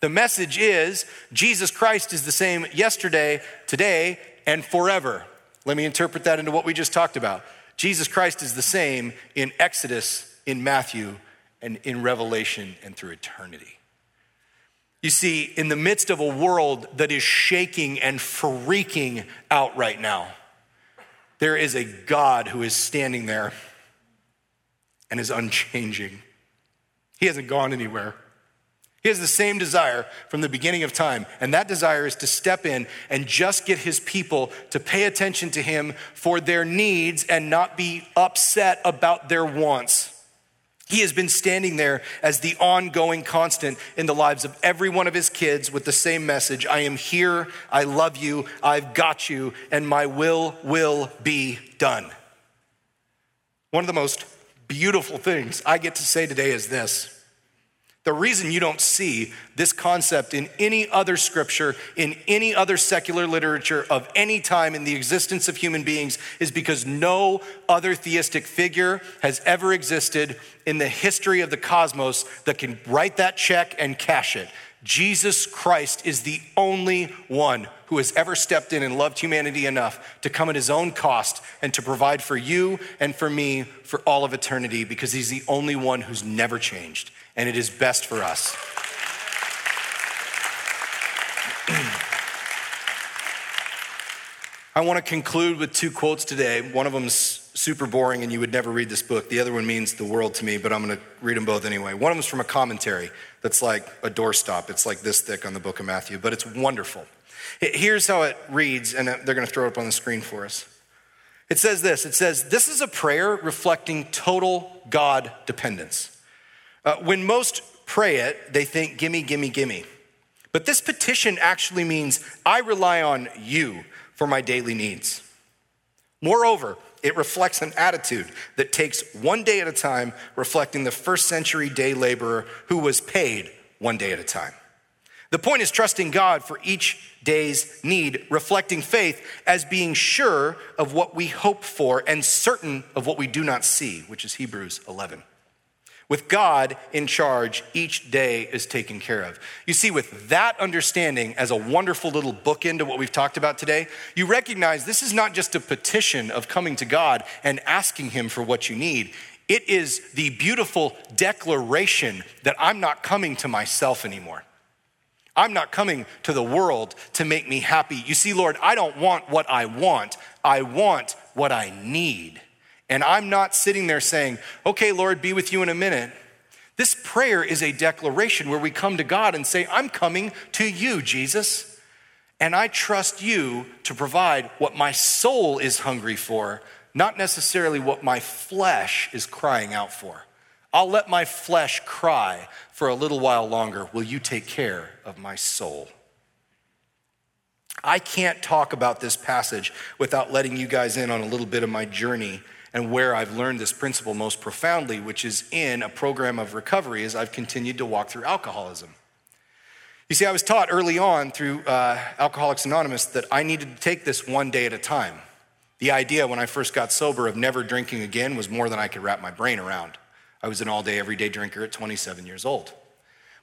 The message is Jesus Christ is the same yesterday, today, and forever. Let me interpret that into what we just talked about. Jesus Christ is the same in Exodus, in Matthew, and in Revelation, and through eternity. You see, in the midst of a world that is shaking and freaking out right now, there is a God who is standing there and is unchanging. He hasn't gone anywhere. He has the same desire from the beginning of time, and that desire is to step in and just get his people to pay attention to him for their needs and not be upset about their wants. He has been standing there as the ongoing constant in the lives of every one of his kids with the same message I am here, I love you, I've got you, and my will will be done. One of the most beautiful things I get to say today is this the reason you don't see this concept in any other scripture, in any other secular literature of any time in the existence of human beings is because no other theistic figure has ever existed in the history of the cosmos that can write that check and cash it. Jesus Christ is the only one who has ever stepped in and loved humanity enough to come at his own cost and to provide for you and for me for all of eternity because he's the only one who's never changed and it is best for us. I want to conclude with two quotes today. One of them's super boring and you would never read this book. The other one means the world to me, but I'm going to read them both anyway. One of them's from a commentary that's like a doorstop. It's like this thick on the book of Matthew, but it's wonderful. Here's how it reads, and uh, they're going to throw it up on the screen for us. It says this It says, This is a prayer reflecting total God dependence. Uh, when most pray it, they think, gimme, gimme, gimme. But this petition actually means, I rely on you for my daily needs. Moreover, it reflects an attitude that takes one day at a time, reflecting the first century day laborer who was paid one day at a time. The point is trusting God for each day's need, reflecting faith as being sure of what we hope for and certain of what we do not see, which is Hebrews 11. With God in charge, each day is taken care of. You see, with that understanding as a wonderful little bookend to what we've talked about today, you recognize this is not just a petition of coming to God and asking Him for what you need. It is the beautiful declaration that I'm not coming to myself anymore. I'm not coming to the world to make me happy. You see, Lord, I don't want what I want, I want what I need. And I'm not sitting there saying, okay, Lord, be with you in a minute. This prayer is a declaration where we come to God and say, I'm coming to you, Jesus. And I trust you to provide what my soul is hungry for, not necessarily what my flesh is crying out for. I'll let my flesh cry for a little while longer. Will you take care of my soul? I can't talk about this passage without letting you guys in on a little bit of my journey and where I've learned this principle most profoundly, which is in a program of recovery as I've continued to walk through alcoholism. You see, I was taught early on through uh, Alcoholics Anonymous that I needed to take this one day at a time. The idea when I first got sober of never drinking again was more than I could wrap my brain around. I was an all day, everyday drinker at 27 years old.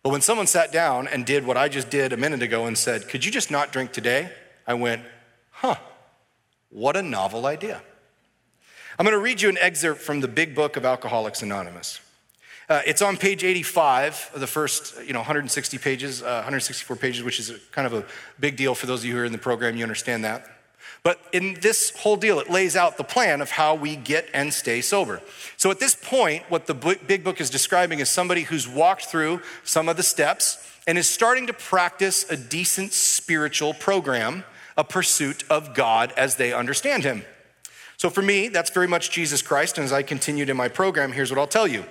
But when someone sat down and did what I just did a minute ago and said, Could you just not drink today? I went, Huh, what a novel idea. I'm going to read you an excerpt from the big book of Alcoholics Anonymous. Uh, it's on page 85 of the first, you know, 160 pages, uh, 164 pages, which is kind of a big deal for those of you who are in the program. You understand that. But in this whole deal, it lays out the plan of how we get and stay sober. So at this point, what the big book is describing is somebody who's walked through some of the steps and is starting to practice a decent spiritual program, a pursuit of God as they understand Him. So for me, that's very much Jesus Christ. And as I continued in my program, here's what I'll tell you.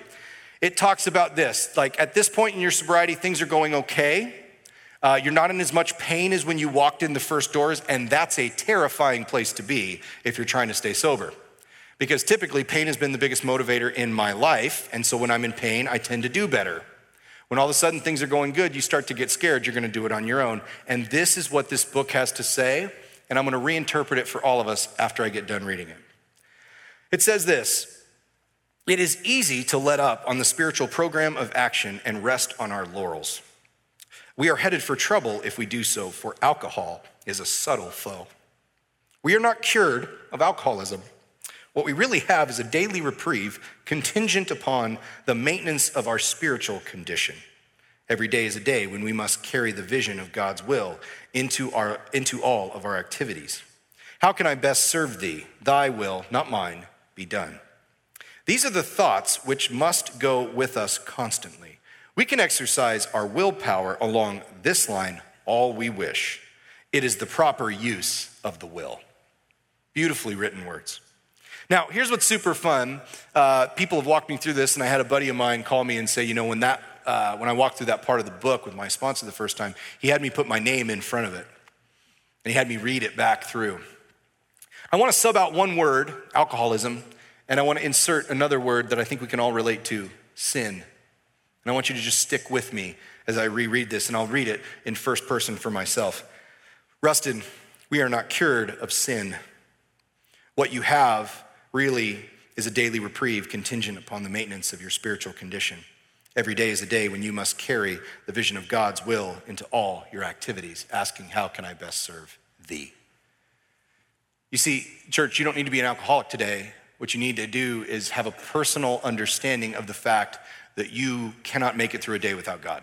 It talks about this like at this point in your sobriety, things are going okay. Uh, you're not in as much pain as when you walked in the first doors, and that's a terrifying place to be if you're trying to stay sober. Because typically, pain has been the biggest motivator in my life, and so when I'm in pain, I tend to do better. When all of a sudden things are going good, you start to get scared, you're gonna do it on your own. And this is what this book has to say and I'm going to reinterpret it for all of us after I get done reading it. It says this It is easy to let up on the spiritual program of action and rest on our laurels. We are headed for trouble if we do so, for alcohol is a subtle foe. We are not cured of alcoholism. What we really have is a daily reprieve contingent upon the maintenance of our spiritual condition. Every day is a day when we must carry the vision of God's will into, our, into all of our activities. How can I best serve thee? Thy will, not mine, be done. These are the thoughts which must go with us constantly. We can exercise our willpower along this line all we wish. It is the proper use of the will. Beautifully written words. Now, here's what's super fun. Uh, people have walked me through this, and I had a buddy of mine call me and say, you know, when that uh, when I walked through that part of the book with my sponsor the first time, he had me put my name in front of it. And he had me read it back through. I want to sub out one word, alcoholism, and I want to insert another word that I think we can all relate to sin. And I want you to just stick with me as I reread this, and I'll read it in first person for myself. Rustin, we are not cured of sin. What you have really is a daily reprieve contingent upon the maintenance of your spiritual condition. Every day is a day when you must carry the vision of God's will into all your activities, asking, How can I best serve thee? You see, church, you don't need to be an alcoholic today. What you need to do is have a personal understanding of the fact that you cannot make it through a day without God.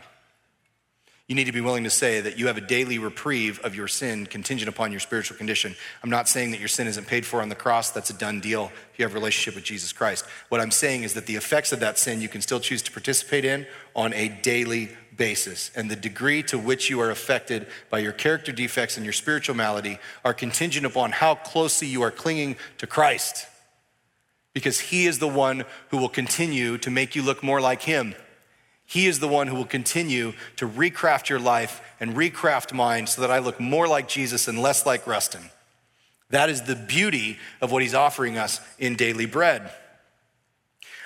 You need to be willing to say that you have a daily reprieve of your sin contingent upon your spiritual condition. I'm not saying that your sin isn't paid for on the cross. That's a done deal if you have a relationship with Jesus Christ. What I'm saying is that the effects of that sin you can still choose to participate in on a daily basis. And the degree to which you are affected by your character defects and your spiritual malady are contingent upon how closely you are clinging to Christ. Because he is the one who will continue to make you look more like him. He is the one who will continue to recraft your life and recraft mine so that I look more like Jesus and less like Rustin. That is the beauty of what he's offering us in daily bread.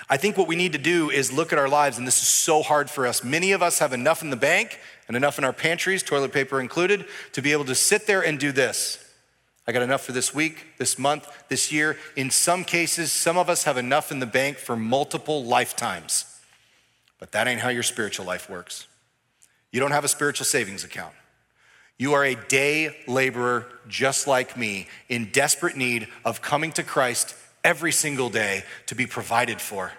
I think what we need to do is look at our lives, and this is so hard for us. Many of us have enough in the bank and enough in our pantries, toilet paper included, to be able to sit there and do this. I got enough for this week, this month, this year. In some cases, some of us have enough in the bank for multiple lifetimes. But that ain't how your spiritual life works. You don't have a spiritual savings account. You are a day laborer just like me, in desperate need of coming to Christ every single day to be provided for.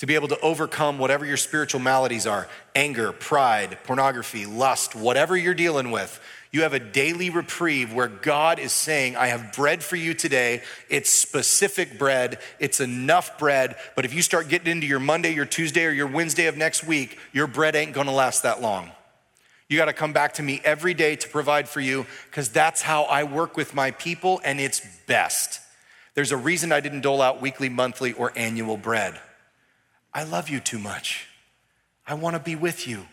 to be able to overcome whatever your spiritual maladies are anger, pride, pornography, lust, whatever you're dealing with. You have a daily reprieve where God is saying, I have bread for you today. It's specific bread, it's enough bread. But if you start getting into your Monday, your Tuesday, or your Wednesday of next week, your bread ain't gonna last that long. You got to come back to me every day to provide for you because that's how I work with my people and it's best. There's a reason I didn't dole out weekly, monthly, or annual bread. I love you too much. I want to be with you.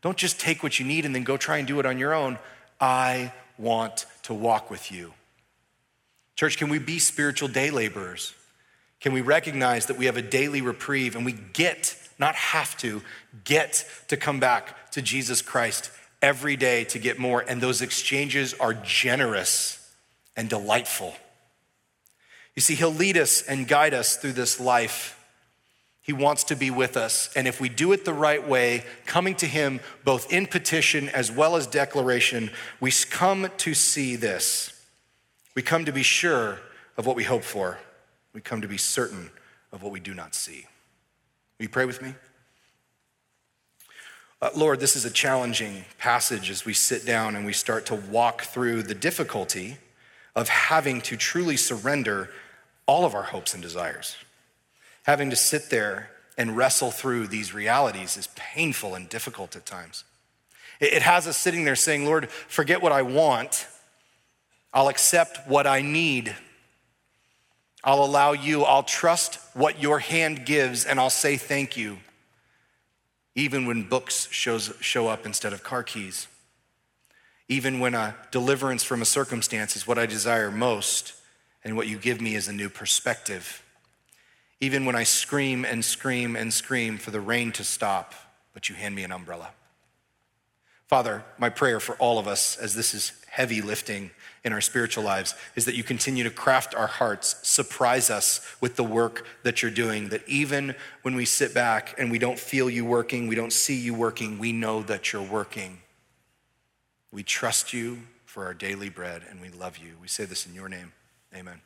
Don't just take what you need and then go try and do it on your own. I want to walk with you. Church, can we be spiritual day laborers? Can we recognize that we have a daily reprieve and we get, not have to, get to come back to Jesus Christ every day to get more? And those exchanges are generous and delightful. You see, He'll lead us and guide us through this life he wants to be with us. And if we do it the right way, coming to Him both in petition as well as declaration, we come to see this. We come to be sure of what we hope for. We come to be certain of what we do not see. Will you pray with me? Uh, Lord, this is a challenging passage as we sit down and we start to walk through the difficulty of having to truly surrender all of our hopes and desires having to sit there and wrestle through these realities is painful and difficult at times. It has us sitting there saying, Lord, forget what I want. I'll accept what I need. I'll allow you, I'll trust what your hand gives, and I'll say thank you, even when books shows, show up instead of car keys. Even when a deliverance from a circumstance is what I desire most, and what you give me is a new perspective even when I scream and scream and scream for the rain to stop, but you hand me an umbrella. Father, my prayer for all of us as this is heavy lifting in our spiritual lives is that you continue to craft our hearts, surprise us with the work that you're doing, that even when we sit back and we don't feel you working, we don't see you working, we know that you're working. We trust you for our daily bread and we love you. We say this in your name. Amen.